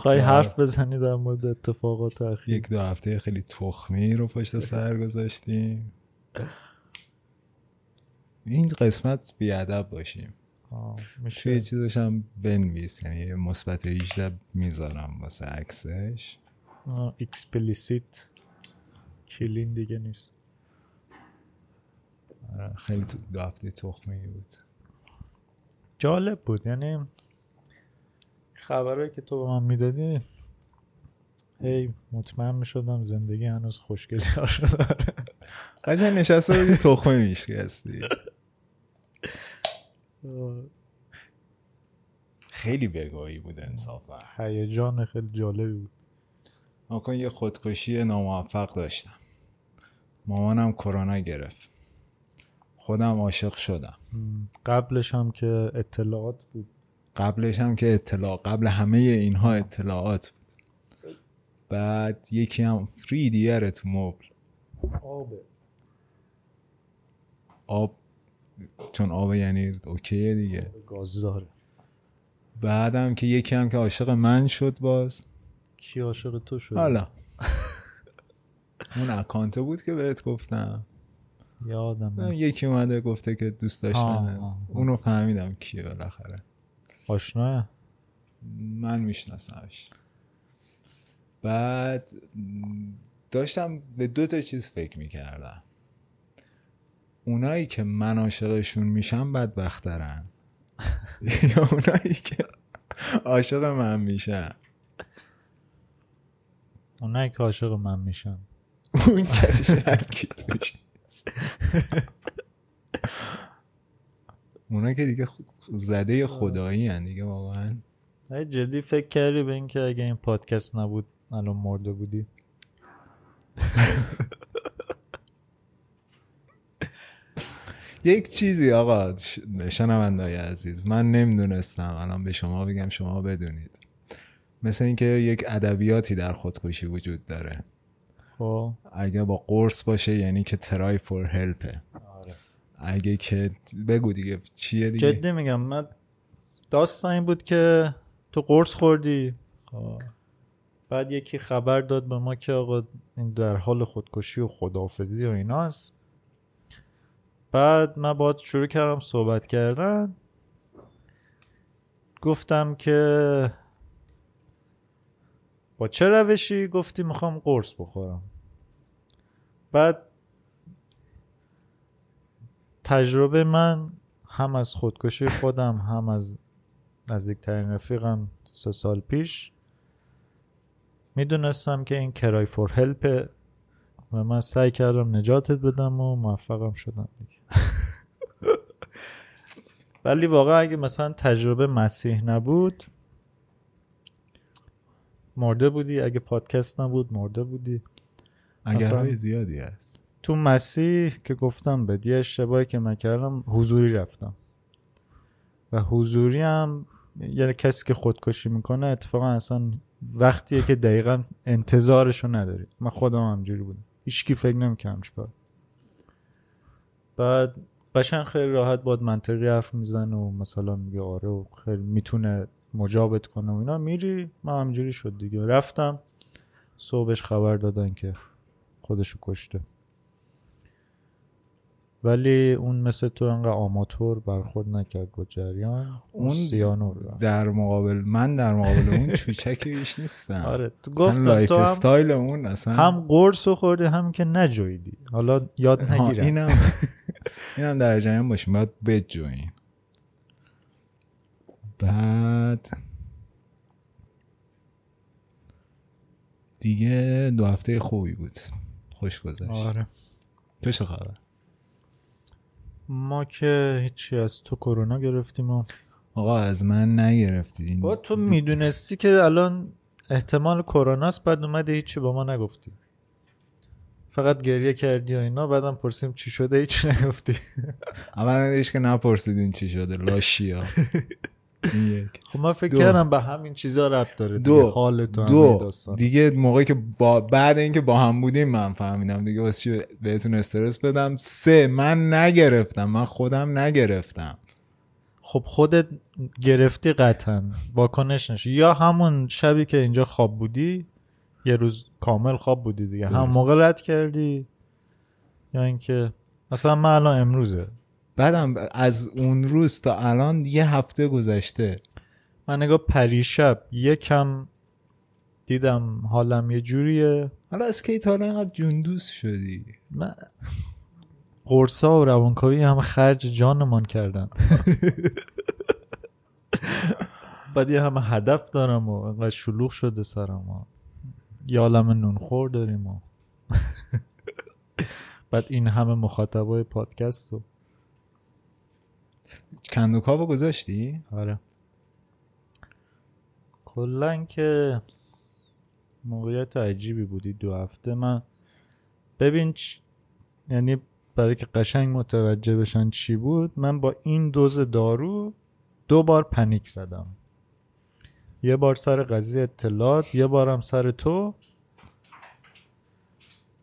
می‌خوای حرف بزنی در مورد اتفاقات اخیر؟ یک دو هفته خیلی تخمی رو پشت سر گذاشتیم. این قسمت بیادب باشیم. میشه. توی چیزش هم بنویس یعنی یه مثبت 18 می‌ذارم واسه عکسش. explicit clean دیگه نیست. خیلی دو هفته تخمی بود. جالب بود یعنی خبرهایی که تو به من می‌دادی هی مطمئن می‌شدم زندگی هنوز خوشگلی هاشو داره. قشنگ نشسته بودی تخمی میشکستی خیلی بگاهی بود انصافا. هیجان خیلی جالبی بود. نکن یه خودکشی ناموفق داشتم. مامانم کرونا گرفت. خودم عاشق شدم. قبلش هم که اطلاعات بود. قبلش هم که اطلاع قبل همه اینها اطلاعات بود. بعد یکی هم فری دیاره تو مبل. آبه آب چون آب یعنی اوکیه دیگه. گاز داره بعدم که یکی هم که عاشق من شد باز. کی عاشق تو شد؟ حالا. اون اکانته بود که بهت گفتم. یادم. یکی اومده گفته که دوست آه، داشتن آه، آه. اونو فهمیدم کیه بالاخره. آشناه؟ من میشناسمش. بعد داشتم به دو تا چیز فکر می‌کردم. اونایی که من عاشقشون میشم بدبخترن. یا اونایی که عاشق من میشن. اونایی که عاشق من میشن. اون که شکی توش. اونا که دیگه زده خدایی هن دیگه واقعا. جدی فکر کردی به اینکه اگه این پادکست نبود الان مرده بودی؟ یک چیزی آقا شنوندای عزیز من نمی‌دونستم. الان به شما بگم شما بدونید. مثل اینکه یک ادبیاتی در خودکشی وجود داره. خب. اگه با قرص باشه یعنی که ترای فور هلپه اگه که بگو دیگه چیه دیگه؟ جدی میگم من داستان این بود که تو قرص خوردی. خب. بعد یکی خبر داد به ما که آقا این در حال خودکشی و خداحافظی و ایناست. بعد من باید شروع کردم صحبت کردن. گفتم که با چه روشی؟ گفتی می‌خوام قرص بخورم. بعد تجربه من هم از خودکشی خودم هم از نزدیکترین رفیقم سه سال پیش. می‌دونستم که این کرای فور هلپ و من سعی کردم نجاتت بدم و موفقم شدم ولی واقعا اگه مثلا تجربه مسیح نبود مرده بودی. اگه پادکست نبود مرده بودی. اگر های زیادی هست. تو مسیح که گفتم به یه اشتباهی که من کردم حضوری رفتم. و حضوری هم یعنی کسی که خودکشی می‌کنه اتفاقا اصلا وقتیه که دقیقا انتظارشو نداری. من خودم همجوری بودم. هیچکی فکر نمی‌کنم چیکار. بعد قشنگ خیلی راحت باهات منطقی حرف می‌زنه و مثلا میگه آره و خیلی می‌تونه مجابت کنه و اینا. میری من همینجوری شد دیگه. رفتم صبحش خبر دادن که خودشو کشته. ولی اون مثل تو انقدر آماتور برخورد نکرد با جریان اون سیانور رفت. در مقابل من در مقابل اون چوچکی بیش نیستم. آره تو گفتم lifestyle اون اصلا هم قرص رو خوردی هم که نجویدی. حالا یاد نگیرم. اینم اینم در جریان باشیم باید بجوین بعد دیگه دو هفته خوبی بود. خوش گذشت. آره. تو چه خبر. ما که هیچی از تو کرونا گرفتیم و آقا از من نگرفتید این با تو می‌دونستی که الان احتمال کروناست بعد اومده هیچی با ما نگفتی. فقط گریه کردی و اینا بعدم پرسیم چی شده هیچی نگفتی. هیچ که نپرسیدین چی شده لاشیا. خب من فکر. کردم به همین چیزا ربط داره. دو. حال تو دو. دیگه موقعی که با بعد اینکه با هم بودیم من فهمیدم دیگه واسه چی بهتون استرس بدم. سه من نگرفتم. من خودم نگرفتم. خب خودت گرفتی قطعا. واکنش نشد یا همون شبی که اینجا خواب بودی یه روز کامل خواب بودی دیگه. هم. موقع رد کردی یا اینکه مثلا من الان امروزه. بعدم از اون روز تا الان یه هفته گذشته. من نگاه پریشب یکم دیدم حالم یه جوریه. حالا از کی تا اینقدر جوندوس شدی؟ من قرصا و روانکاوی هم خرج جانمان کردن. بعد یه همه هدف دارم و انقدر شلوغ شده سرم و یه عالم نونخور داریم و بعد این همه مخاطبای پادکست و کندوکاوو گذاشتی؟ آره. کلا که موقعیت عجیبی بودی دو هفته. من ببین چ- یعنی برای که قشنگ متوجه بشن چی بود من با این دوز دارو دو بار پنیک زدم. یه بار سر قضیه اطلاعات یه بارم سر تو.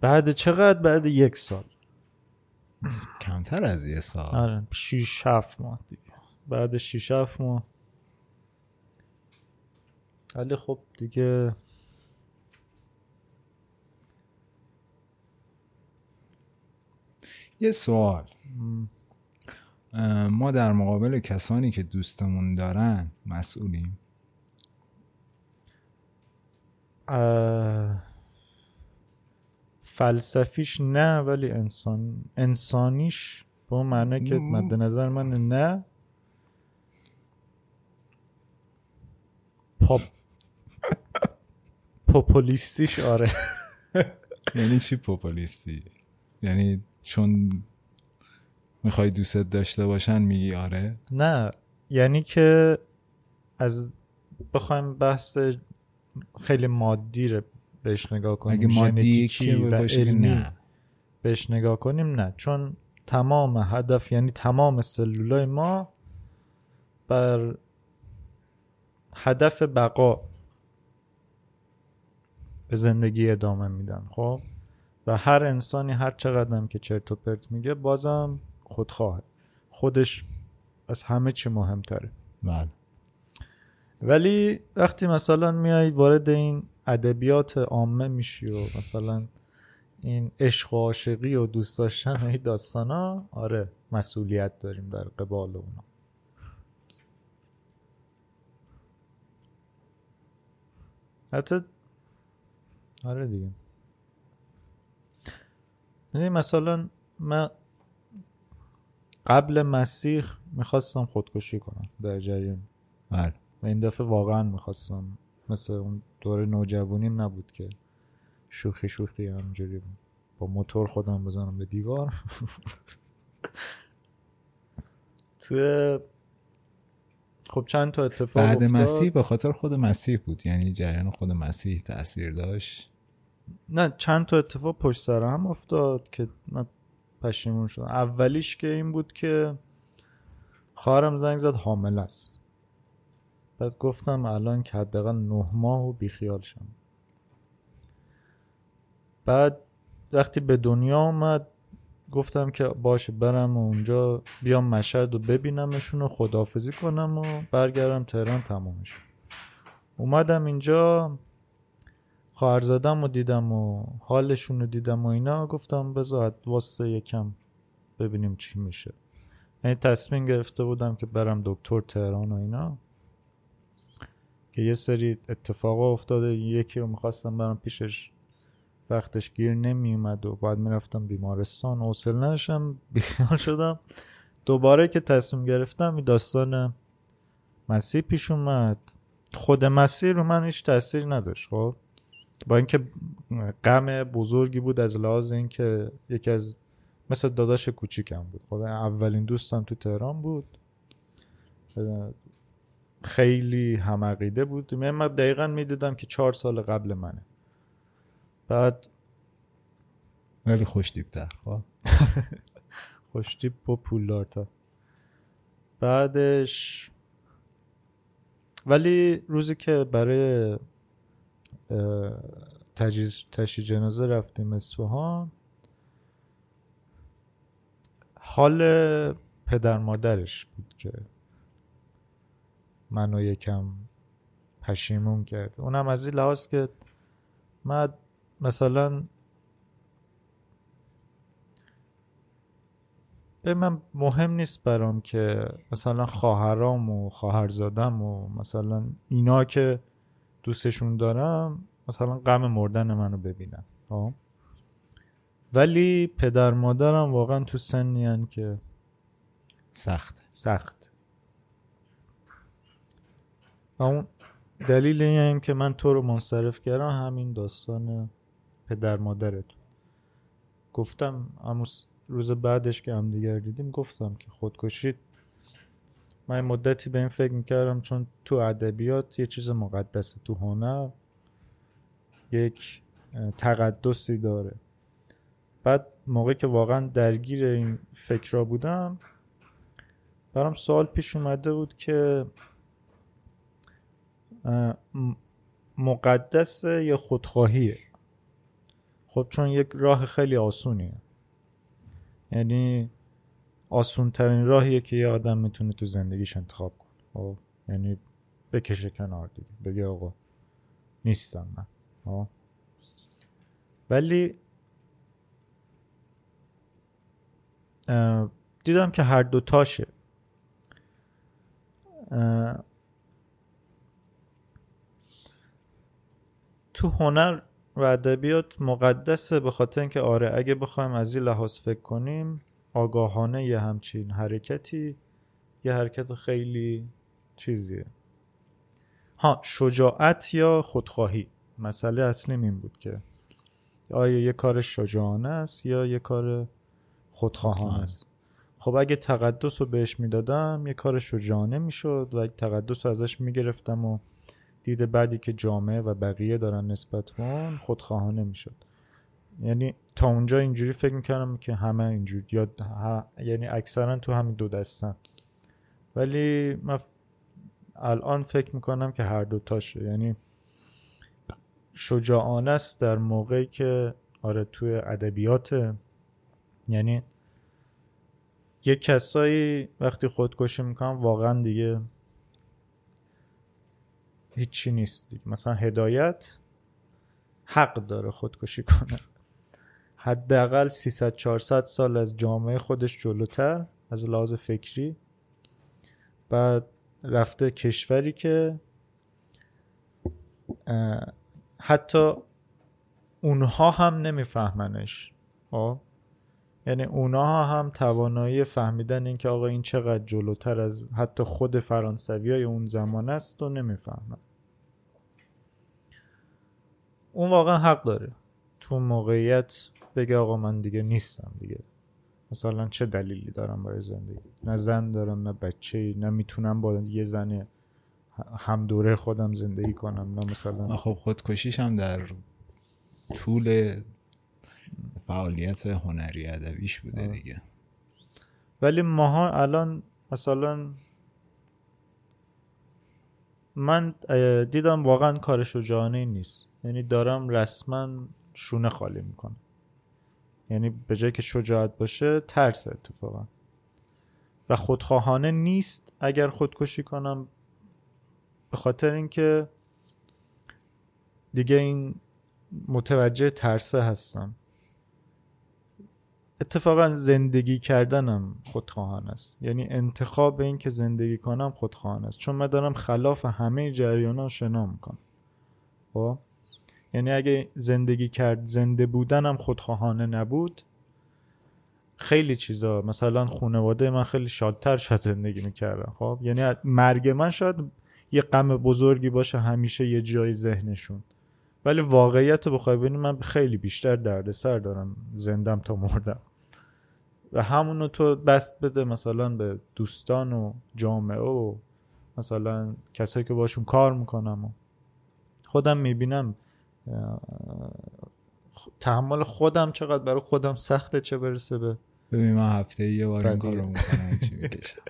بعد چقدر؟ بعد یک سال. کمتر از یه سال. آره شیش هفت ماه دیگه. بعد شیش هفت ماه. ولی خب دیگه یه سوال. ما در مقابل کسانی که دوستمون دارن مسئولیم؟ اه، فلسفیش نه ولی انسان انسانیش به اون معنی که. مد نظر من نه. پاپ پوپولیستیش آره. یعنی چی پوپولیستی؟ یعنی چون می‌خوای دوستت داشته باشن میگی آره؟ نه یعنی که از بخوایم بحث خیلی مادی رو بهش نگاه کنیم. اگه مادی که و علمی. نه. بهش نگاه کنیم نه. چون تمام هدف یعنی تمام سلولای ما بر هدف بقا به زندگی ادامه میدن خب؟ و هر انسانی هر چقدر که چرت و پرت میگه بازم خودخواه خودش از همه چی مهمتره. بله. ولی وقتی مثلا میای وارد این ادبیات عامه میشی و مثلا این عشق و عاشقی و دوست داشتن و این داستانا آره مسئولیت داریم در قبال اونا. حتی آره دیگه. یعنی مثلا من قبل مسیح می‌خواستم خودکشی کنم در جریان. بله. و این دفعه واقعا می‌خواستم مثل اون دوره نوجوانیم نبود که. شوخی شوخی همجوری با موتور خودم بزنم به دیوار. توی خب چند تا اتفاق بعد افتاد؟ مسیح به خاطر خود مسیح بود. یعنی جریان خود مسیح تاثیر داشت. نه چند تا اتفاق پشت سر هم افتاد که من پشیمون شدم. اولیش که این بود که خواهرم زنگ زد حامل است. بعد گفتم الان که حداقل نه ماه و بیخیال شم. بعد وقتی به دنیا آمد گفتم که باشه برم و اونجا بیام مشهد و ببینمشون و خداحافظی کنم و برگردم تهران تمامش اومدم اینجا خواهرزادم رو دیدم و حالشون رو دیدم و اینا. گفتم بذار واسه یکم ببینیم چی میشه. یعنی تصمیم گرفته بودم که برم دکتر تهران و اینا. که یه سری اتفاقا افتاده یکی رو می‌خواستم برم پیشش وقتش گیر نمی اومد و بعد می‌رفتم بیمارستان. حوصله نداشتم بیخیال شدم. دوباره که تصمیم گرفتم این داستان مسیح پیش اومد. خود مسیح رو من هیچ تاثیر نداشت خب؟ با اینکه غم بزرگی بود از لحاظ اینکه یکی از مثل داداش کوچیکم بود خب؟ اولین دوستم تو تهران بود. خیلی هم عقیده بود من دقیقا می‌دیدم که چهار سال قبل منه. بعد ولی خوشتیبتر خب؟ خوشتیپ و پولدارتر. بعدش ولی روزی که برای اه، تجهیز تشییع جنازه رفتیم اصفهان حال پدر مادرش بود که منو یکم پشیمون کرد. اونم از این لحاظ که من مثلا به من مهم نیست برام که مثلا خواهرام و خواهرزادم و مثلا اینا که دوستشون دارم مثلا غم مردن منو ببینن. خب؟ ولی پدر مادرم واقعا تو سنی که سخت. سخت. و اون دلیل این که من تو رو منصرف کردم همین داستان پدر مادرت. گفتم اما روز بعدش که هم دیگر دیدیم گفتم که خودکشی. من مدتی به این فکر می‌کردم چون تو ادبیات یه چیز مقدسه تو هنر یک تقدسی داره. بعد موقعی که واقعا درگیر این فکرها بودم برام سوال پیش اومده بود که مقدس یا خودخواهیه؟ خب چون یک راه خیلی آسونیه. یعنی آسون ترین راهیه که یه آدم می‌تونه تو زندگیش انتخاب کنه. خب؟ یعنی بکشه کنار دیگه. بگه آقا نیستم من. خب؟ ولی اه، دیدم که هر دوتاشه اه، تو هنر و ادبیات مقدسه به خاطر اینکه آره اگه بخوایم از این لحاظ فکر کنیم آگاهانه یه همچین حرکتی یه حرکت خیلی چیزیه. ها شجاعت یا خودخواهی؟ مسئله اصلی این بود که آیا یه کار شجاعانه است یا یه کار خودخواهانه خودخواهانه. است خب اگه تقدس رو بهش می‌دادم یه کار شجاعانه می‌شد و اگه تقدس رو ازش می‌گرفتم و دید بعدی که جامعه و بقیه دارن نسبت به خودخواهانه می‌شد. یعنی تا اونجا اینجوری فکر می‌کردم که همه اینجوری یا ه- یعنی اکثرا تو همین دو دستن. ولی من الان فکر می‌کنم که هر دوتاشه یعنی شجاعانه است در موقعی که آره توی ادبیات یعنی یه کسایی وقتی خودکشی می‌کنن واقعا دیگه هیچی نیست دیگه. مثلا هدایت حق داره خودکشی کنه. حداقل 300 400 سال از جامعه خودش جلوتر از لحاظ فکری. بعد رفته کشوری که حتی اونها هم نمیفهمنش. خب؟ یعنی اونها هم توانایی فهمیدن این که آقا این چقدر جلوتر از حتی خود فرانسوی های اون زمان است و نمی‌فهمن. اون واقعا حق داره. تو موقعیت بگه آقا من دیگه نیستم دیگه. مثلا چه دلیلی دارم برای زندگی؟ نه زن دارم نه بچه نه می‌تونم با یه زن هم دوره خودم زندگی کنم نه مثلا خب خودکشیش هم در طول فعالیت هنری ادبیش بوده آه. دیگه. ولی ماها الان مثلا من دیدم واقعا کار شجاعانه نیست. یعنی دارم رسما شونه خالی می‌کنم. یعنی به جای که شجاعت باشه ترس اتفاقا. و خودخواهانه نیست اگر خودکشی کنم. به خاطر اینکه دیگه این متوجه ترسه هستم. اتفاقا زندگی کردنم خودخواهانه است. یعنی انتخاب این که زندگی کنم خودخواهانه است. چون من دارم خلاف همه جریان ها شنا می‌کنم. خب؟ یعنی اگه زندگی کرد زنده بودنم خودخواهانه نبود خیلی چیزا مثلا خانواده من خیلی شادتر شاید زندگی می‌کردن. خب؟ یعنی مرگ من شاید یه غم بزرگی باشه همیشه یه جای ذهنشون. ولی واقعیت رو بخوای ببینی من خیلی بیشتر دردسر دارم زندم تا مردم و همونو تو بست بده مثلا به دوستان و جامعه و مثلا کسایی که باشون کار می‌کنم و خودم می‌بینم تحمل خودم چقدر برای خودم سخته چه برسه به ببین من هفته یه بار این بقیه. کارو می‌کنم چی می‌کشه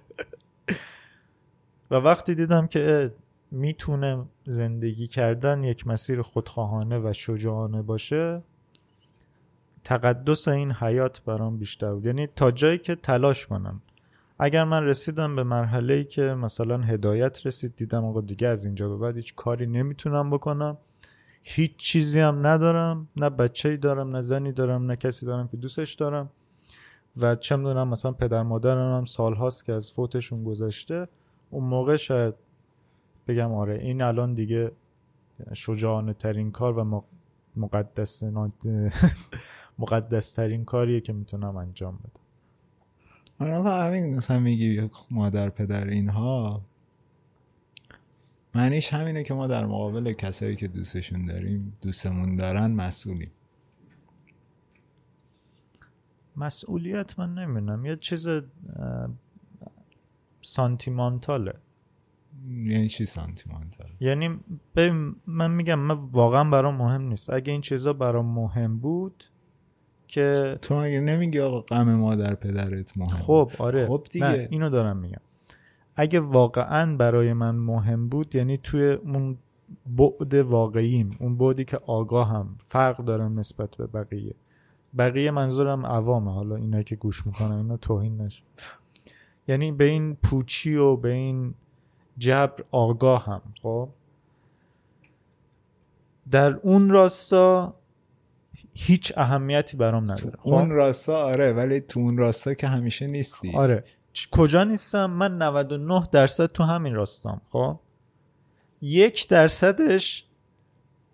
و وقتی دیدم که می‌تونه زندگی کردن یک مسیر خودخواهانه و شجاعانه باشه تقدس این حیات برام بیشتر بود. یعنی تا جایی که تلاش کنم. اگر من رسیدم به مرحله ای که مثلا هدایت رسید دیدم آقا دیگه از اینجا به بعد هیچ کاری نمی‌تونم بکنم. هیچ چیزی هم ندارم. نه بچه ای دارم نه زنی دارم نه کسی دارم که دوستش دارم. و چه می‌دونم مثلا پدر مادرم هم سال هاست که از فوتشون گذشته. اون موقع شاید بگم آره این الان دیگه شجاعانه ترین کار و مقدس مقدس ترین کاریه که می‌تونم انجام بدم. آره همین مثلا میگی مادر پدر اینها. معنیش همینه که ما در مقابل کسایی که دوستشون داریم دوستمون دارن مسئولیم. مسئولیت من نمی‌دونم. یه چیز سانتیمانتاله. یعنی چی سانتیمانتال؟ یعنی من میگم من واقعا برام مهم نیست. اگه این چیزا برام مهم بود که تو اگه نمیگی آقا غم مادر پدرت مهم خب آره. خب دیگه. نه اینو دارم میگم. اگه واقعا برای من مهم بود یعنی توی اون بعد واقعیم اون بعدی که آگاه هم فرق دارم نسبت به بقیه. بقیه منظورم عوامه. حالا اینا که گوش می‌کنن اینا توهین نشه. یعنی به این پوچی و به این جبر آگاه هم خب؟ در اون راستا هیچ اهمیتی برام نداره خب؟ اون راستا آره ولی تو اون راستا که همیشه نیستی. آره. کجا نیستم؟ من 99 درصد تو همین راستام خب؟ یک درصدش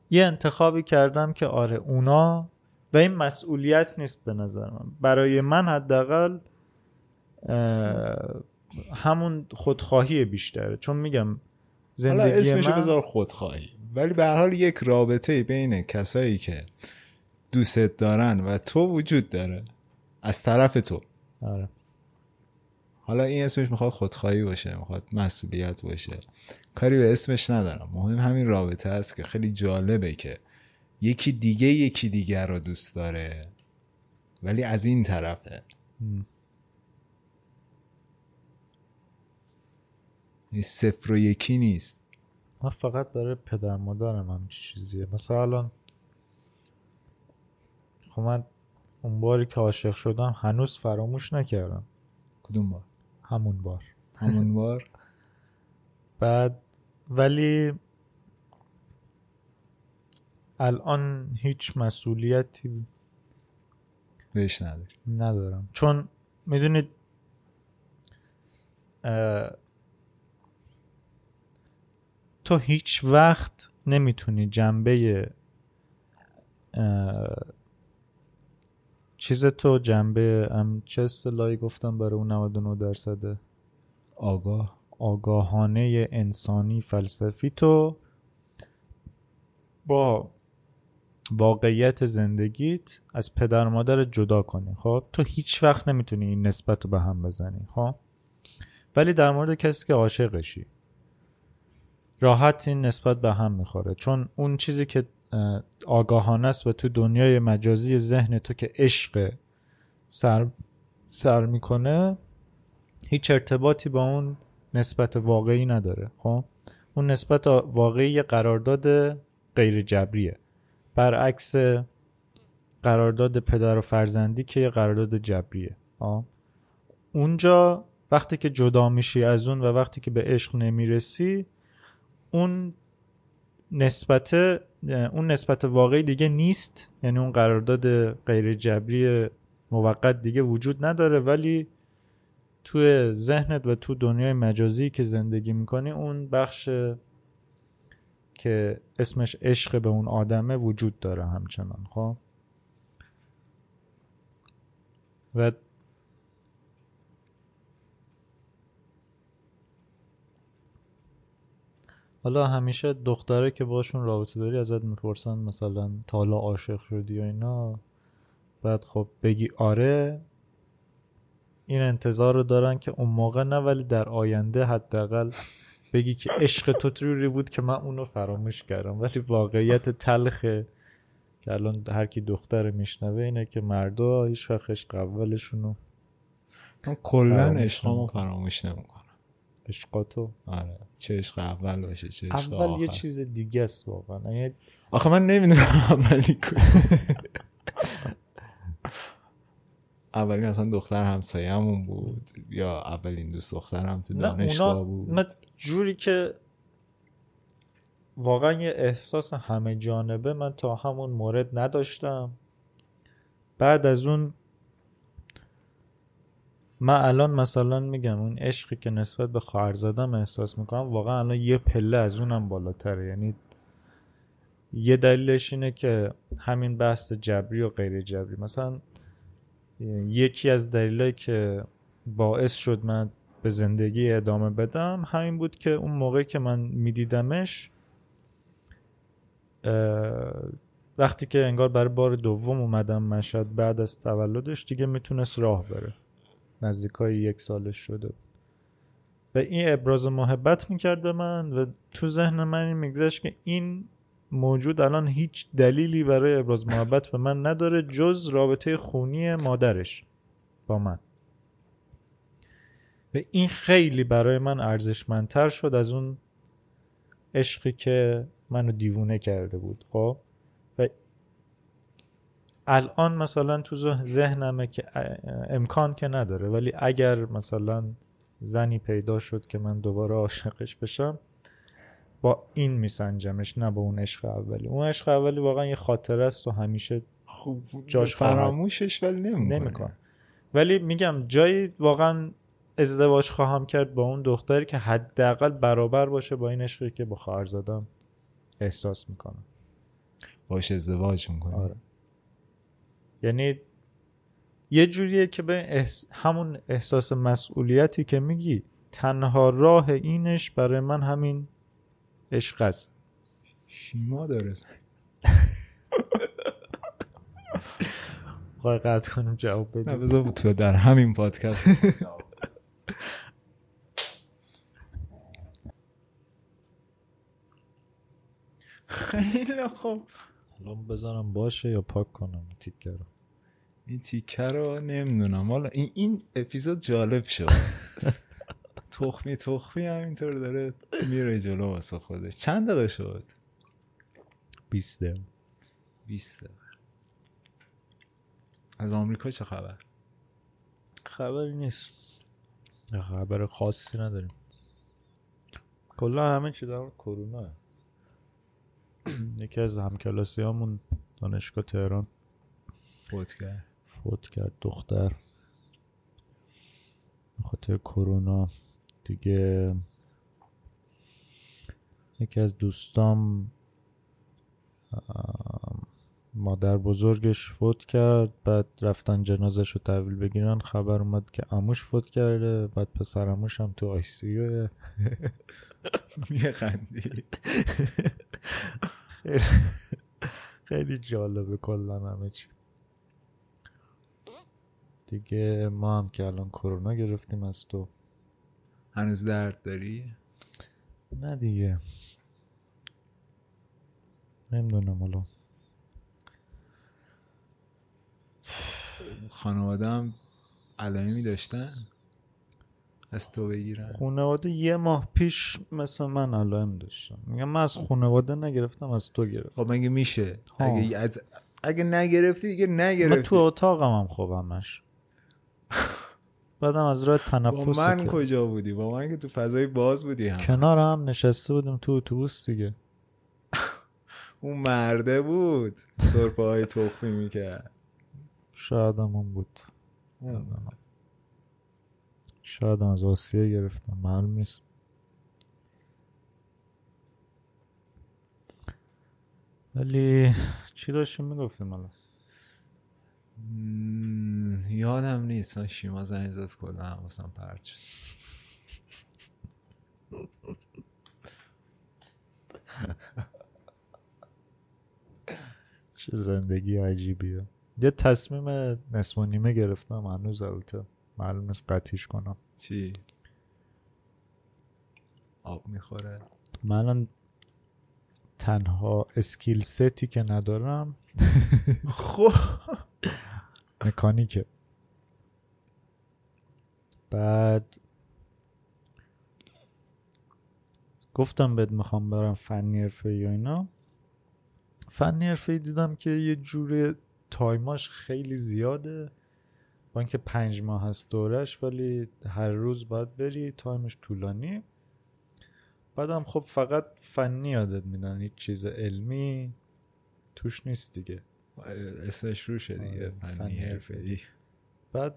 یه انتخابی کردم که آره اونا و این مسئولیت نیست به نظر من. برای من حداقل همون خودخواهی بیشتره. چون میگم زندگی حالا اسمشو من... بذار خودخواهی. ولی به حال یک رابطه بین کسایی که دوستت دارن و تو وجود داره از طرف تو. آره. حالا این اسمش می‌خواد خودخواهی باشه می‌خواد مسئولیت باشه. کاری به اسمش ندارم. مهم همین رابطه است که خیلی جالبه که یکی دیگه یکی دیگر رو دوست داره ولی از این طرفه. صفر و یکی نیست. من فقط برای پدر مادرم هم چیزیه. مثلا الان خب من اون باری که عاشق شدم هنوز فراموش نکردم. کدوم بار؟ همون بار. همون بار؟ بعد ولی الان هیچ مسئولیتی بهش نداری. ندارم. چون می‌دونید تو هیچ وقت نمی‌تونی جنبه چیز تو جنبه چه اصطلاحی گفتم برای اون 99 درصده؟ آگاه. آگاهانه انسانی فلسفی تو با واقعیت زندگیت از پدر مادر جدا کنی خب؟ تو هیچ وقت نمی‌تونی این نسبت رو به هم بزنی خب؟ ولی در مورد کسی که عاشقشی. راحت این نسبت به هم می‌خوره. چون اون چیزی که آگاهانه است و تو دنیای مجازی ذهن تو که عشق سر سر می‌کنه هیچ ارتباطی با اون نسبت واقعی نداره خب؟ اون نسبت واقعی قرارداد غیر جبریه برعکس قرارداد پدر و فرزندی که یه قرارداد جبریه خب؟ اونجا وقتی که جدا میشی از اون و وقتی که به عشق نمی‌رسی اون نسبت اون نسبت واقعی دیگه نیست. یعنی اون قرارداد غیر جبری موقت دیگه وجود نداره. ولی توی ذهنت و تو دنیای مجازی که زندگی می‌کنی اون بخش که اسمش عشق به اون آدمه وجود داره همچنان خب؟ و حالا همیشه دختره که باشون رابطه داری ازت می‌پرسن مثلا تا حالا عاشق شدی یا اینا بعد خب بگی آره این انتظار رو دارن که اون موقع نه ولی در آینده حداقل بگی که عشق تو توری بود که من اونو فراموش کردم. ولی واقعیت تلخه که الان هر کی دختر میشنوه اینه که مردا هیچ وقت عشق اولشونو کلا عشقامو فراموش نمی‌کنم عشقاتو. آره. چه عشق اول باشه چه عشق اول یه آخر. چیز دیگه است واقعا. یعنی آخه من نمی‌دونم اولی کجا اولی اصلا دختر همسایه‌مون بود یا اولین دوست دخترم تو دانشگاه بود؟ من جوری که واقعا یه احساس همه جانبه من تا همون مورد نداشتم. بعد از اون من الان مثلا میگم اون عشقی که نسبت به خواهر زدم احساس می‌کنم واقعا الان یه پله از اونم بالاتره. یعنی یه دلیلش اینه که همین بحث جبری و غیر جبری. مثلا یکی از دلایلی که باعث شد من به زندگی ادامه بدم همین بود که اون موقع که من میدیدمش وقتی که انگار برای بار دوم اومدم مشهد بعد از تولدش دیگه می‌تونست راه بره. نزدیکای یک سالش شده بود. و این ابراز محبت می‌کرد به من و تو ذهن من این میگذشت که این موجود الان هیچ دلیلی برای ابراز محبت به من نداره جز رابطه خونی مادرش با من. و این خیلی برای من ارزشمندتر شد از اون عشقی که منو دیوونه کرده بود. خب؟ الان مثلا تو ذهنمه که امکان که نداره ولی اگر مثلا زنی پیدا شد که من دوباره عاشقش بشم با این میسنجمش نه با اون عشق اولی. اون عشق اولی واقعا یه خاطره است و همیشه خوب جاش فراموشش ولی نمی‌کنه. نمی‌کنه. ولی میگم جایی واقعا ازدواج خواهم کرد با اون دختری که حداقل برابر باشه با این عشقی که با خواهر زدم احساس می‌کنم. باش ازدواج می‌کنه آره. یعنی یه جوریه که به احس... همون احساس مسئولیتی که میگی تنها راه اینش برای من همین عشق است. شیما داره خواهی قطع کنیم جواب نه بده بذار تو در همین پادکست. خیلی خوب. الان بذارم باشه یا پاک کنم تیکه رو؟ این تیکه رو نمی‌دونم. حالا این, این اپیزود جالب شد. تخمی تخمی همینطور داره میره جلو واسه خودش. چند دقیقه شد؟ 20 دقیقه 20 دقیقه از آمریکا چه خبر؟ خبری نیست. خبر خاصی نداریم. کلا همه چی در کرونا. یکی از همکلاسی همون دانشگاه تهران. فوت کرد فوت کرد دختر. به خاطر کرونا دیگه یکی از دوستام مادر بزرگش فوت کرد. بعد رفتن جنازش رو تحویل بگیرن خبر اومد که اموش فوت کرده. بعد پسر اموش هم تو آیسیوه میخندی خیلی جالبه کلا همه چی. دیگه ما هم که الان کرونا گرفتیم از تو؟ هنوز درد داری؟ نه دیگه. نمی‌دونم حالا. خانواده هم علائمی داشتن؟ از تو بگیرن؟ خانواده یه ماه پیش مثل من علائم داشتم میگم من از خانواده نگرفتم از تو گرفتم. خب مگه میشه؟ ها. اگه, از... اگه نگرفتی دیگه من نگرفتی. تو اتاقم هم خب همش بعدم از راه با تنفس من که- کجا بودی؟ با من که تو فضای باز بودی هم کنار هم نشسته بودیم تو اتوبوس دیگه. اون مرده بود. سرفه های تخمی می‌کرد. شاید هم اون بود. شاید هم از آسیه گرفتم. معلوم نیست. ولی چی داشتیم می‌گفتیم حالا مم، یادم نیست. من شیما زنگ زد کلا حواسم پرت شد. چه زندگی عجیبیه. یه تصمیم نصف و نیمه گرفتم هنوز البته معلوم نیست قطعیش کنم. چی؟ آب می‌خوره؟ من تنها اسکیل ستی که ندارم خب. مکانیکه. بعد گفتم بهت می‌خوام برم فنی حرفه‌ای اینا. فنی حرفه دیدم که یه جوری time اش خیلی زیاده. با اینکه پنج ماه هست دورش ولی هر روز باید بری time ش طولانی. بعدم خب فقط فنی یادت میدن هیچ چیز علمی توش نیست دیگه. اسمش روشه دیگه فنی فنی حرفه‌ای بعد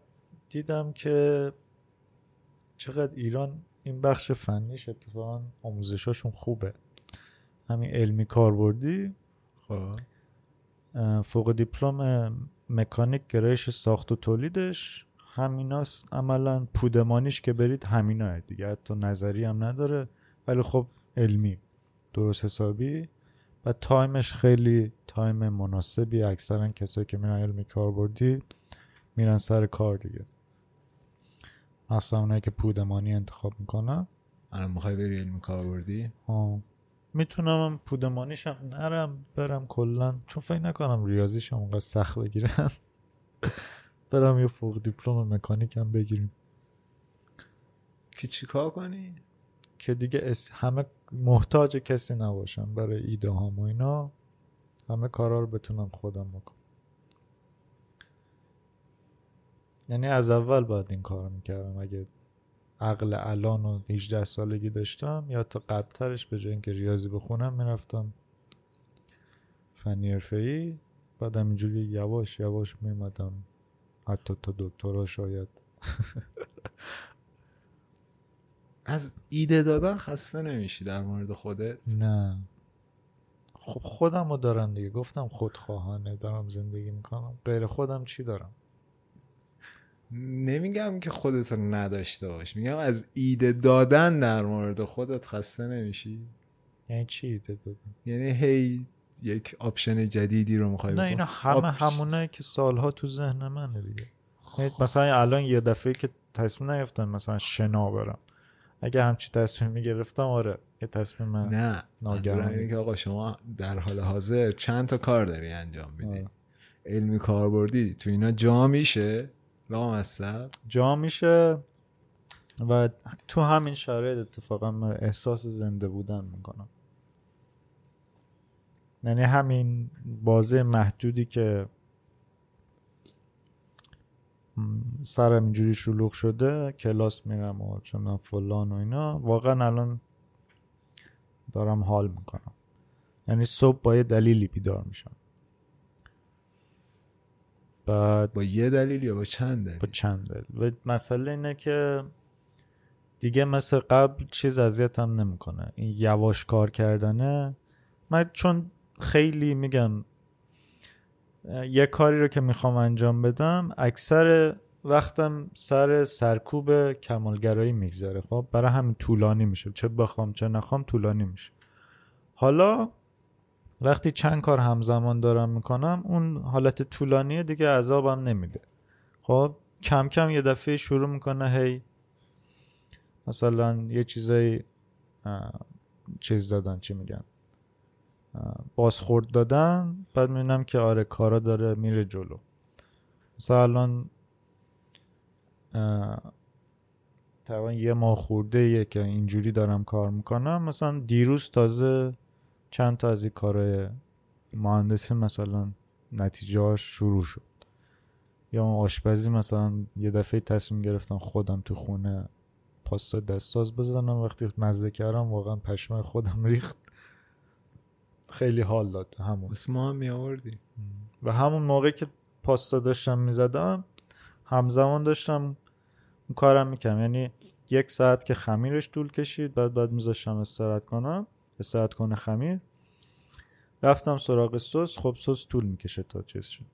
دیدم که چقدر ایران این بخش فنیش اتفاقا آموزشاشون خوبه. همین علمی کاربردی خب. فوق دیپلم مکانیک گرایش ساخت و تولیدش همیناست. عملا پودمانیش که برید همیناه دیگه. حتی نظری هم نداره ولی خب علمی درست حسابی. و time ش خیلی time مناسبی. اکثرا کسایی که میرن علمی کاربردی میرن سر کار دیگه. اصلا اونایی که پودمانی انتخاب می‌کنن؟ الان می‌خوای بری علمی کاربردی. می‌تونم هم پودمانیشم نرم برم کلا. چون فکر نکنم ریاضیشم اونقدر سخت بگیرن. برم یه فوق دیپلم مکانیک هم بگیریم که چیکار کنی؟ که دیگه اس- همه محتاج کسی نباشم برای ایده هام و اینا. همه کارا رو بتونم خودم بکنم. یعنی از اول باید این کار می‌کردم. اگه عقل الان و 18 سالگی داشتم یا تا قبلترش به جای اینکه ریاضی بخونم می‌رفتم فنی حرفه‌ای بعدم اینجوری یواش یواش میمدم. حتی تا دکترا شاید. از ایده دادن خسته نمیشی در مورد خودت؟ نه. خب خودم رو دارم دیگه. گفتم خودخواهانه دارم زندگی می‌کنم. غیر خودم چی دارم؟ نمیگم که خودت رو نداشته باش میگم از ایده دادن در مورد خودت خسته نمیشی. یعنی چی ایده دادم یعنی هی یک آپشن جدیدی رو می‌خوای نه اینا همه همونه که سالها تو ذهن منه دیگه. یعنی مثلا الان یه دفعه که تصمیم نگرفتم مثلا شنا برم. اگه همچی تصمیم می‌گرفتم آره یه تصمیم من نه. منظورم اینه که آقا شما در حال حاضر چند تا کار داری انجام میدی. علمی کاربردی تو اینا جا میشه؟ لامصب جا میشه و تو همین شرایط اتفاقا من احساس زنده بودن می‌کنم. یعنی همین بازه محدودی که سرم اینجوری شلوغ شده کلاس میرم و چون فلان و اینا واقعا الان دارم حال می‌کنم. یعنی صبح با یه دلیلی بیدار میشم. بعد با یه دلیل یا با چند دلیل؟ با چند دلیل. و مسئله اینه که دیگه مثل قبل چیز اذیتم نمی‌کنه. این یواش کار کردنه. من چون خیلی میگم یه کاری رو که می‌خوام انجام بدم اکثر وقتم سر سرکوب کمالگرایی میگذره. خب برای همین طولانی میشه. چه بخوام چه نخوام طولانی میشه. حالا وقتی چند کار همزمان دارم می‌کنم اون حالت طولانی دیگه عذابم نمیده. خب کم کم یه دفعه شروع می‌کنه هی مثلا یه چیزایی اه، چیز دادن چی میگن بازخورد دادن بعد می‌بینم که آره کارا داره میره جلو. مثلا الان تقریبا یه ماه خورده یه که اینجوری دارم کار می‌کنم. مثلا دیروز تازه چند تا از این کارهای مهندسی مثلا نتیجهاش شروع شد. یا آشپزی مثلا یه دفعه تصمیم گرفتم خودم تو خونه پاستا دستساز بزنم. وقتی مزه کردم واقعا پشمای خودم ریخت. خیلی حال داد. همون. بس ما هم میآوردی و همون موقع که پاستا داشتم می‌زدم همزمان داشتم اون کارم می‌کنم یعنی یک ساعت که خمیرش طول کشید بعد بعد میذاشتم استراحت کنم. استراحت کنه خمیر. رفتم سراغ سس. خب سس طول می‌کشه تا چیز شد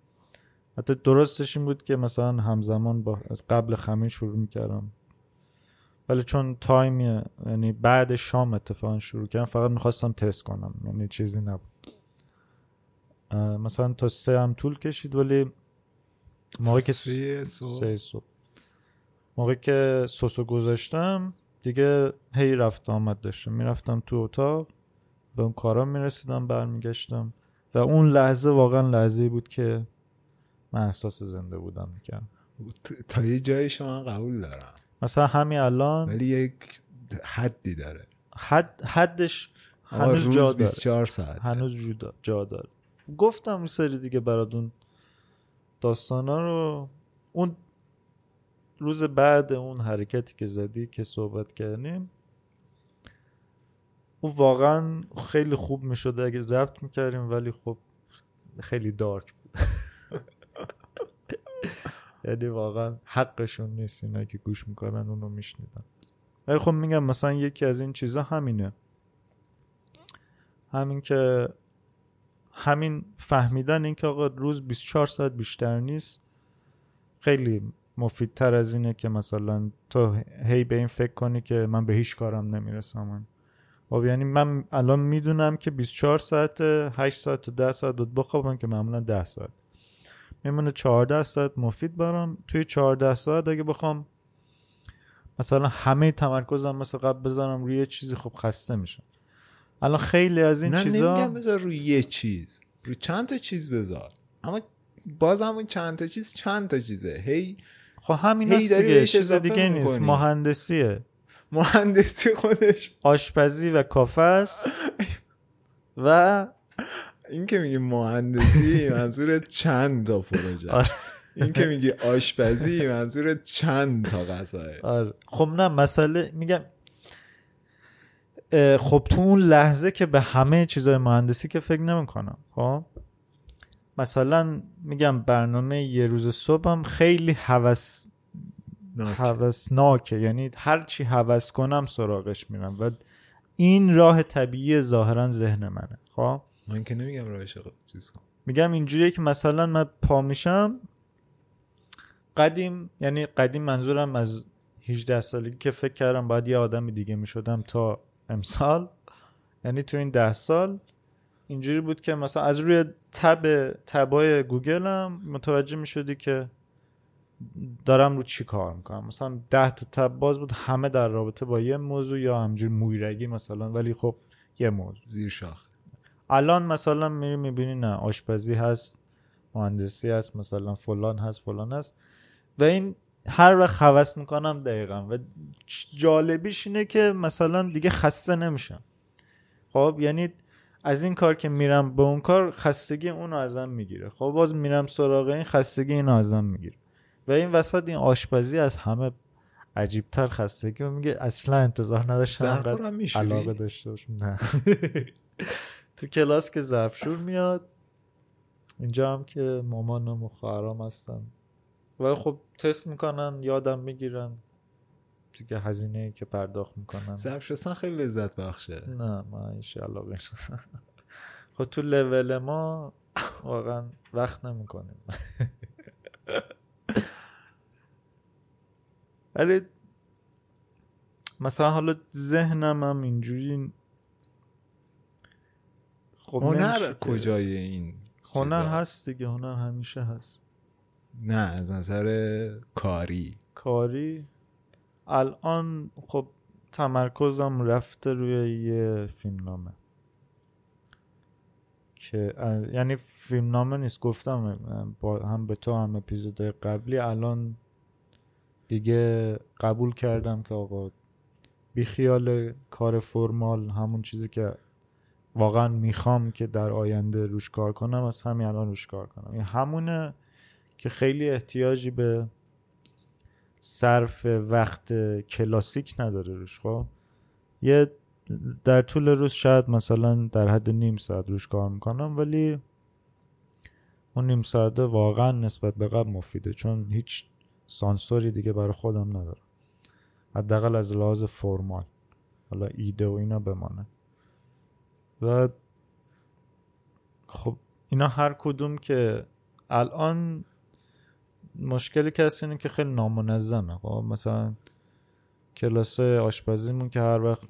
حتی درستش این بود که مثلا همزمان با از قبل خمیر شروع می‌کردم. ولی چون time یعنی بعد شام اتفاقا شروع کردم فقط می‌خواستم تست کنم. یعنی چیزی نبود. مثلا تا سه هم طول کشید ولی موقعی که سه صبح. موقعی که سسو گذاشتم دیگه هی رفت آمد داشتم. می‌رفتم تو اتاق به اون کارا می‌رسیدم برمیگشتم. و اون لحظه واقعا لحظه بود که من احساس زنده بودم می‌کردم. تا یه جایی شما قبول دارم. مثلا همین الان ولی یک حدی داره. حد حدش هنوز روز جا داره. 24 ساعت هنوز جدا جا داره. گفتم این سری دیگه براتون داستانا رو. اون روز بعد اون حرکتی که زدی که صحبت کردیم اون واقعا خیلی خوب می‌شده اگه ضبط می‌کردیم ولی خب خیلی دارک بود. یعنی واقعا حقشون نیست اینا که گوش می‌کنن اونو میشنیدن. ولی خب میگم مثلا یکی از این چیزا همینه. همین که همین فهمیدن این که آقا روز 24 ساعت بیشتر نیست خیلی مفیدتر از اینه که مثلا تو هی به این فکر کنی که من به هیچ کارم نمی‌رسم. خب یعنی من الان می‌دونم که 24 ساعت 8 ساعت و 10 ساعت بخوابم که معمولا 10 ساعت. میمونه 14 ساعت مفید برام. توی 14 ساعت اگه بخوام مثلا همه تمرکزم مثل قبل بذارم روی یه چیزی خب خسته میشم. الان خیلی از این نه چیزا نمیگم بذار روی یه چیز. روی چند تا چیز بذار. اما باز همون چند تا چیز چند تا چیزه. هی خب همین دیگه چیز دیگه نیست. مهندسیه. مهندسی خودش. آشپزی و کافه است. و این که میگی مهندسی منظور چند تا پروژه آره. این که میگی آشپزی منظور چند تا غذاه آره. خب نه مسئله میگم خب تو اون لحظه که به همه چیزای مهندسی که فکر نمی‌کنم خب؟ مثلا میگم برنامه یه روز صبحم خیلی هوس هوسناکه یعنی هر چی هوس کنم سراغش میرم و این راه طبیعی ظاهرا ذهن منه. خب؟ من که نمیگم روش چیز کن میگم اینجوریه که مثلا من پا میشم قدیم یعنی قدیم منظورم از 18 سالگی که فکر کردم باید یه آدم دیگه می‌شدم تا امسال. یعنی تو این ده سال اینجوری بود که مثلا از روی تب تبای گوگلم متوجه می‌شدی که دارم رو چی کار می‌کنم. مثلا ده تا تب باز بود همه در رابطه با یه موضوع یا همجوری مویرگی مثلا ولی خب یه موضوع. زیر شاخ. الان مثلا میری می‌بینی نه آشپزی هست مهندسی هست مثلا فلان هست فلان هست. و این هر وقت حوس می‌کنم دقیقا. و جالبیش اینه که مثلا دیگه خسته نمیشم. خب یعنی از این کار که میرم به اون کار خستگی اونو ازم می‌گیره. خب باز میرم سراغ این خستگی اینو ازم می‌گیره. و این وسط این آشپزی از همه عجیبتر خستگی و میگه اصلا انتظار نداشتم علاقه داشته باشم. نه. تو کلاس که ظرفشور میاد اینجا هم که مامانم و خواهرام هستن. و خب تست می‌کنن یادم می‌گیرن. دیگه هزینه که پرداخت می‌کنن. ظرف شستن خیلی لذت بخشه نه من علاقه نیست. خب تو لول ما واقعا وقت نمی‌کنیم. ولی مثلا حالا ذهنم هم اینجوری خب هنر کجای این هنر؟ هست دیگه هنر همیشه هست. نه از نظر کاری. کاری؟ الان خب تمرکزم رفته روی یه فیلم نامه که یعنی فیلم نامه نیست گفتم با هم به تو هم اپیزود قبلی. الان دیگه قبول کردم که آقا بی خیال کار فرمال همون چیزی که واقعا می‌خوام که در آینده روش کار کنم از همین الان روش کار کنم. این همونه که خیلی احتیاجی به صرف وقت کلاسیک نداره روش خب؟ یه در طول روز شاید مثلا در حد نیم ساعت روش کار می‌کنم ولی اون نیم ساعته واقعا نسبت به قبل مفیده چون هیچ سانسوری دیگه برای خودم ندارم. حداقل از لحاظ فرمال. حالا ایده و اینا بمانه. و خب اینا هر کدوم که الان مشکلی هست اینه که خیلی نامنظمه. خب مثلا کلاس آشپزیمون که هر وقت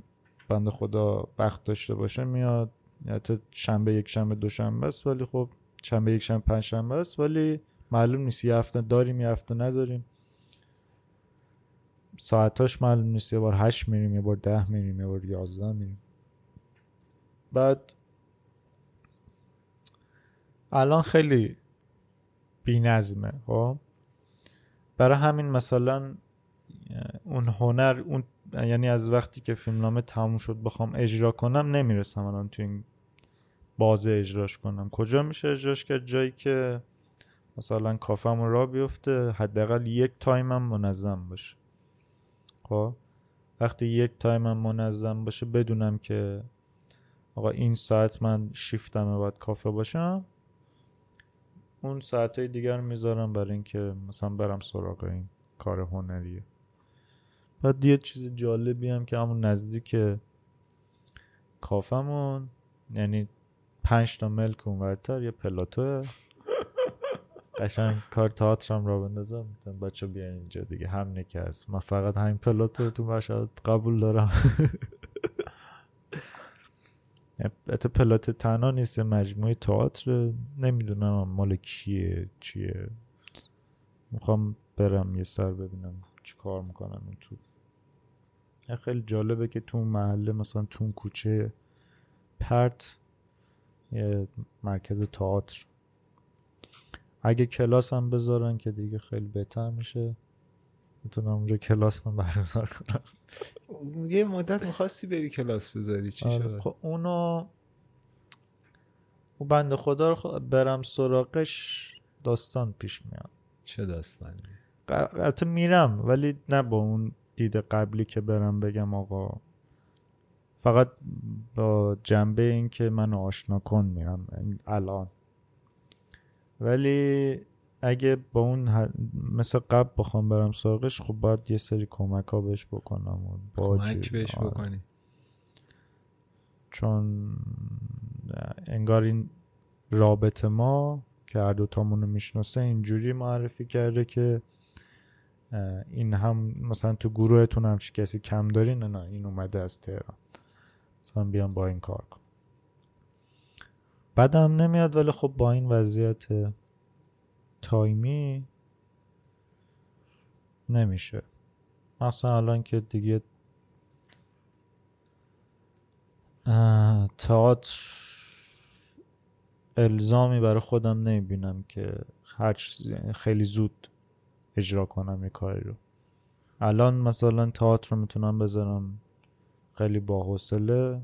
بنده خدا وقت داشته باشه میاد. یا حتی شنبه یک شنبه دو شنبه است ولی خب شنبه یک شنبه پنج شنبه است ولی معلوم نیست. یه هفته داریم یه هفته نداریم. ساعتاش معلوم نیست. یه بار هشت میریم یه بار ده میریم یه بار یازده میریم. بعد الان خیلی بی خب برای همین مثلا اون هنر اون یعنی از وقتی که فیلمنامه تموم شد بخوام اجرا کنم نمی‌رسم الان تو این بازه اجراش کنم. کجا میشه اجراش کرد؟ جایی که مثلا کافم را بیفته حداقل یک تایمم منظم باشه. خب؟ وقتی یک تایمم منظم باشه بدونم که آقا این ساعت من شیفتمه باید کافه باشم. اون ساعت های دیگر می‌ذارم برای اینکه مثلا برم سراغ این کار هنریه بعد یه چیز جالبی هم که همون نزدیک کافمون یعنی پنج تا ملک اونورتر یه پلاتوه قشنگ کار تئاترم را بندازم. می‌تونم بچه بیان اینجا دیگه هم که هست من فقط همین پلاتو تو مشهد قبول دارم. ات پلات تنها نیست مجموعه تئاتر نمی‌دونم مال کیه چیه. می‌خوام برم یه سر ببینم چی کار می‌کنم این تو. خیلی جالبه که تو محله مثلا تو کوچه پرت یه مرکز تئاتر. اگه کلاس هم بذارن که دیگه خیلی بهتر میشه. می‌تونم اونجا کلاس هم برگزار کنم. یه مدت می‌خواستی بری کلاس بذاری چی آره، شد؟ خب اونو اون بند خدا رو برم سراغش داستان پیش میاد. چه داستانی؟ البته میرم ولی نه با اون دید قبلی که برم بگم آقا. فقط با جنبه این که منو آشنا کن میرم الان. ولی اگه با اون مثل قبل بخوام برم سراغش خب باید یه سری کمک ها بهش بکنم و کمک بهش آره. بکنی. چون انگار این رابطه ما که هر دوتامونو می‌شناسه اینجوری معرفی کرده که این هم مثلا تو گروهتون هم کسی کم داری نه نه این اومده از تهران. مثلا بیام با این کار کن بعدم نمیاد ولی خب با این وضعیت تایمی نمیشه. مثلا الان که دیگه تئاتر الزامی برای خودم نمی‌بینم که خیلی زود اجرا کنم یه کاری رو. الان مثلا تئاتر رو می‌تونم بذارم خیلی با حوصله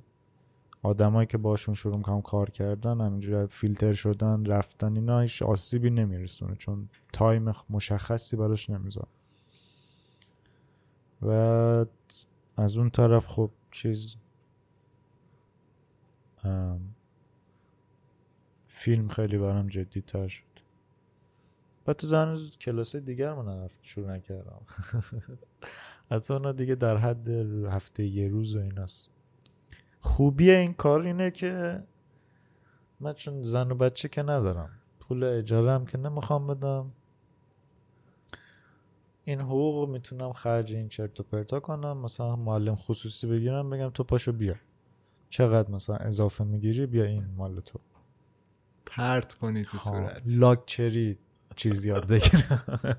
آدمایی که باشون شروع می‌کنم کار کردن همینجوری فیلتر شدن رفتن اینا هیچ آسیبی نمیرسونه چون تایم مشخصی براش نمی‌ذارم و از اون طرف خب چیز فیلم خیلی برام جدی تر شد. بعد تو زن کلاس دیگر من رفت شروع نکردم. از اونا دیگه در حد هفته یه روز و ایناست. خوبی این کار اینه که من چون زن و بچه که ندارم پول اجاره هم که نمی‌خوام بدم. این حقوق می‌تونم خرج این چرت و پرتا کنم مثلا معلم خصوصی بگیرم بگم تو پاشو بیا. چقدر مثلا اضافه می‌گیری بیا این مال تو. پرت کنی تو خب، صورت. لاکچری چیز یاد بگیرم.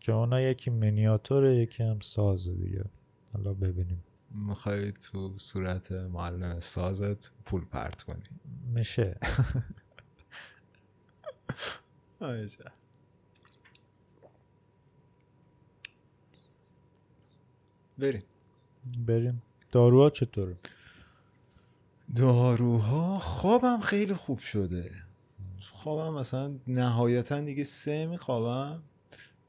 که اونا یکی منیاتوره یکی هم سازه دیگه. حالا ببینیم. می‌خوای تو صورت معلم سازت پول پرت کنی. میشه. بریم. بریم. داروها چطوره؟ داروها خوابم خیلی خوب شده. خوابم مثلا نهایتا دیگه سه میخوابم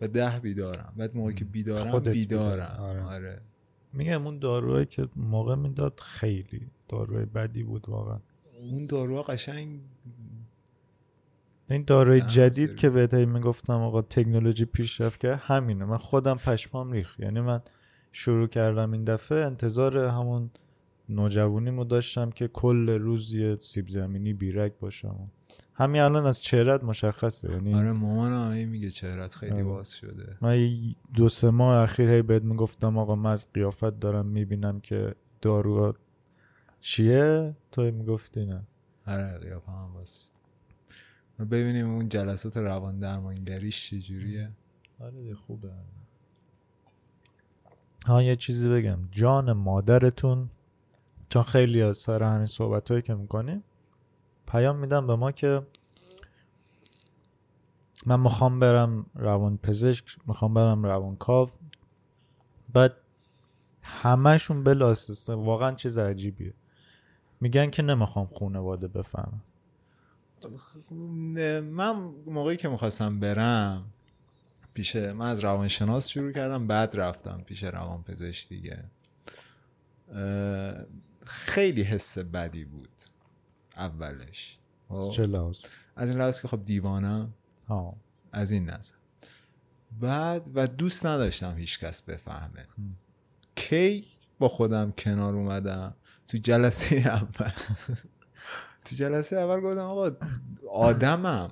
و ده بیدارم. بعد موقعی که بیدارم بیدارم. آره. آره. میگم اون داروهایی که موقع می‌داد خیلی داروی بدی بود واقعا. اون داروها قشنگ این داروی جدید که بهت می‌گفتم آقا تکنولوژی پیشرفت کرد همینه. من خودم پشمام ریخ یعنی من شروع کردم این دفعه انتظار همون نوجوانیمو داشتم که کل روز یه سیب زمینی بیرک باشم. همین الان از چهرت مشخصه یعنی آره مامان هم میگه چهرت خیلی آره. باز شده. من دو سه ماه اخیر هی بهت می‌گفتم آقا من از قیافت دارم می‌بینم که دارو چیه؟ تو می‌گفتی نه. آره قیافه هم باز ببینیم اون جلسات روان درمانگریش چجوریه. آره خوبه. ها یه چیزی بگم. جان مادرتون چون خیلی سر همین صحبت هایی که می‌کنیم پیام میدم به ما که من می‌خوام برم روان پزشک می‌خوام برم روان کاو. بعد همهشون بلاسسته واقعا چیز عجیبیه. میگن که نمی‌خوام خانواده بفهمم. من موقعی که می‌خواستم برم پیش من از روانشناس شروع کردم بعد رفتم پیش روانپزشک دیگه. خیلی حس بدی بود. اولش. خب؟ چه لحاظ؟ از این لحاظ که خب دیوانم ها از این نظر. بعد و دوست نداشتم هیچکس بفهمه. کی با خودم کنار اومدم؟ تو جلسه اول. تو جلسه اول گفتم آقا آدمم.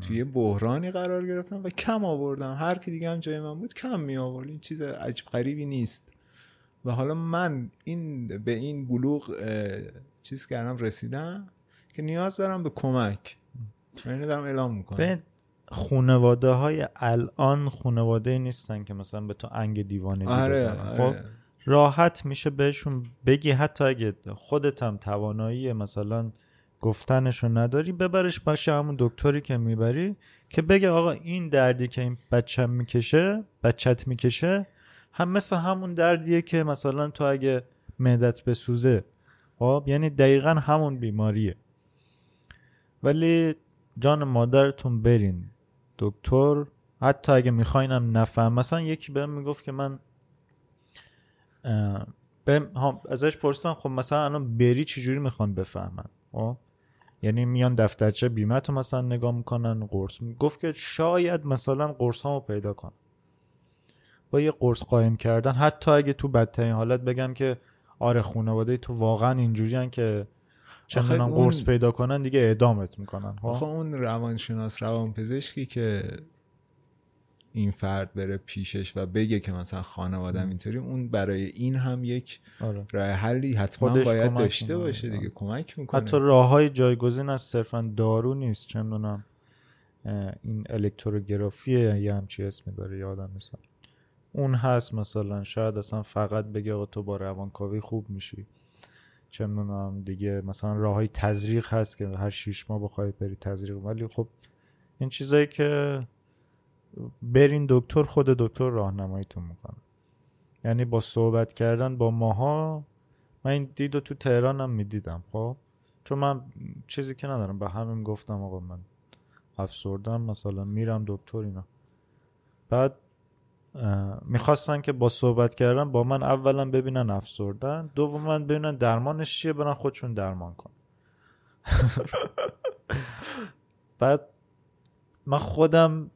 توی یه بحرانی قرار گرفتم و کم آوردم. هر کی دیگه هم جای من بود کم می آورد. این چیز عجیب غریبی نیست. و حالا من این به این بلوغ چیز کردم رسیدم. که نیاز دارم به کمک. من دارم اعلام می‌کنم. خونواده های الان خونواده نیستن که مثلا به تو انگ دیوانگی آره, بزنن. خب آره. راحت میشه بهشون بگی حتی اگه خودت هم توانایی مثلا گفتنشو نداری ببرش باشه همون دکتری که می‌بری که بگه آقا این دردی که این بچم می‌کشه بچت می‌کشه هم مثل همون دردیه که مثلا تو اگه معدت بسوزه. خب یعنی دقیقا همون بیماریه. ولی جان مادرتون برین دکتر. حتی اگه میخواینم نفهم مثلا یکی بهم می‌گفت که من ها، ازش پرسیدم خب مثلا الان بری چجوری می‌خوان بفهمن؟ خب یعنی میان دفترچه بیمه تو مثلا نگاه می‌کنن قرص گفت که شاید مثلا قرص هامو پیدا کن با یه قرص قایم کردن. حتی اگه تو بدترین حالت بگم که آره خانواده تو واقعا اینجوریان که چه می‌دونم اون- قرص پیدا کنن دیگه اعدامت می‌کنن آخه اون روانشناس روانپزشکی که این فرد بره پیشش و بگه که مثلا خانوادم اینطوری اون برای این هم یک آره. راه حلی حتما باید داشته می‌کنه. باشه دیگه آره. کمک می‌کنه حتی راه های جایگزین از صرفا دارو نیست چه می‌دونم این الکتروگرافیه یه همچی اسمی داره یادم نیست اون هست مثلا شاید اصلا فقط بگه آقا تو با روانکاوی خوب میشی چه می‌دونم دیگه مثلا راه های تزریق هست که هر شیش ماه بخوای بری تزریق ولی خب این چیزایی که برین دکتر خود دکتر راهنماییتون می‌کنه. یعنی با صحبت کردن با ماها من این دید رو تو تهران هم می‌دیدم خب؟ چون من چیزی که ندارم به همین گفتم آقا من افسردم مثلا میرم دکتر اینا. بعد می‌خواستن که با صحبت کردن با من اولا ببینن افسردن دوما ببینن درمانش چیه برن خودشون درمان کن. بعد من خودم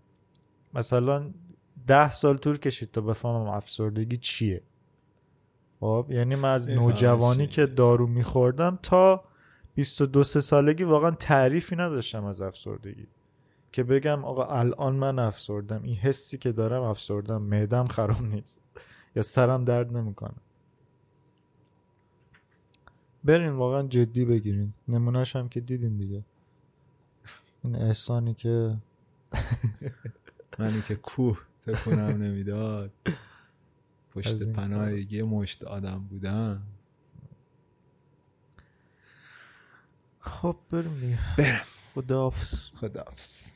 مثلا ده سال طول کشید تا بفهمم افسردگی چیه. خب یعنی من از نوجوانی. که دارو میخوردم تا 22 سه سالگی واقعا تعریفی نداشتم از افسردگی. که بگم آقا الان من افسردم این حسی که دارم افسردم معدم خراب نیست یا سرم درد نمی‌کنه. برین واقعا جدی بگیرین. نمونهش هم که دیدین دیگه. این احسانی که منی که کوه تکونم نمی‌داد. پشت پناه یه مشت آدم بودن خب برم خداحافظ. خدافز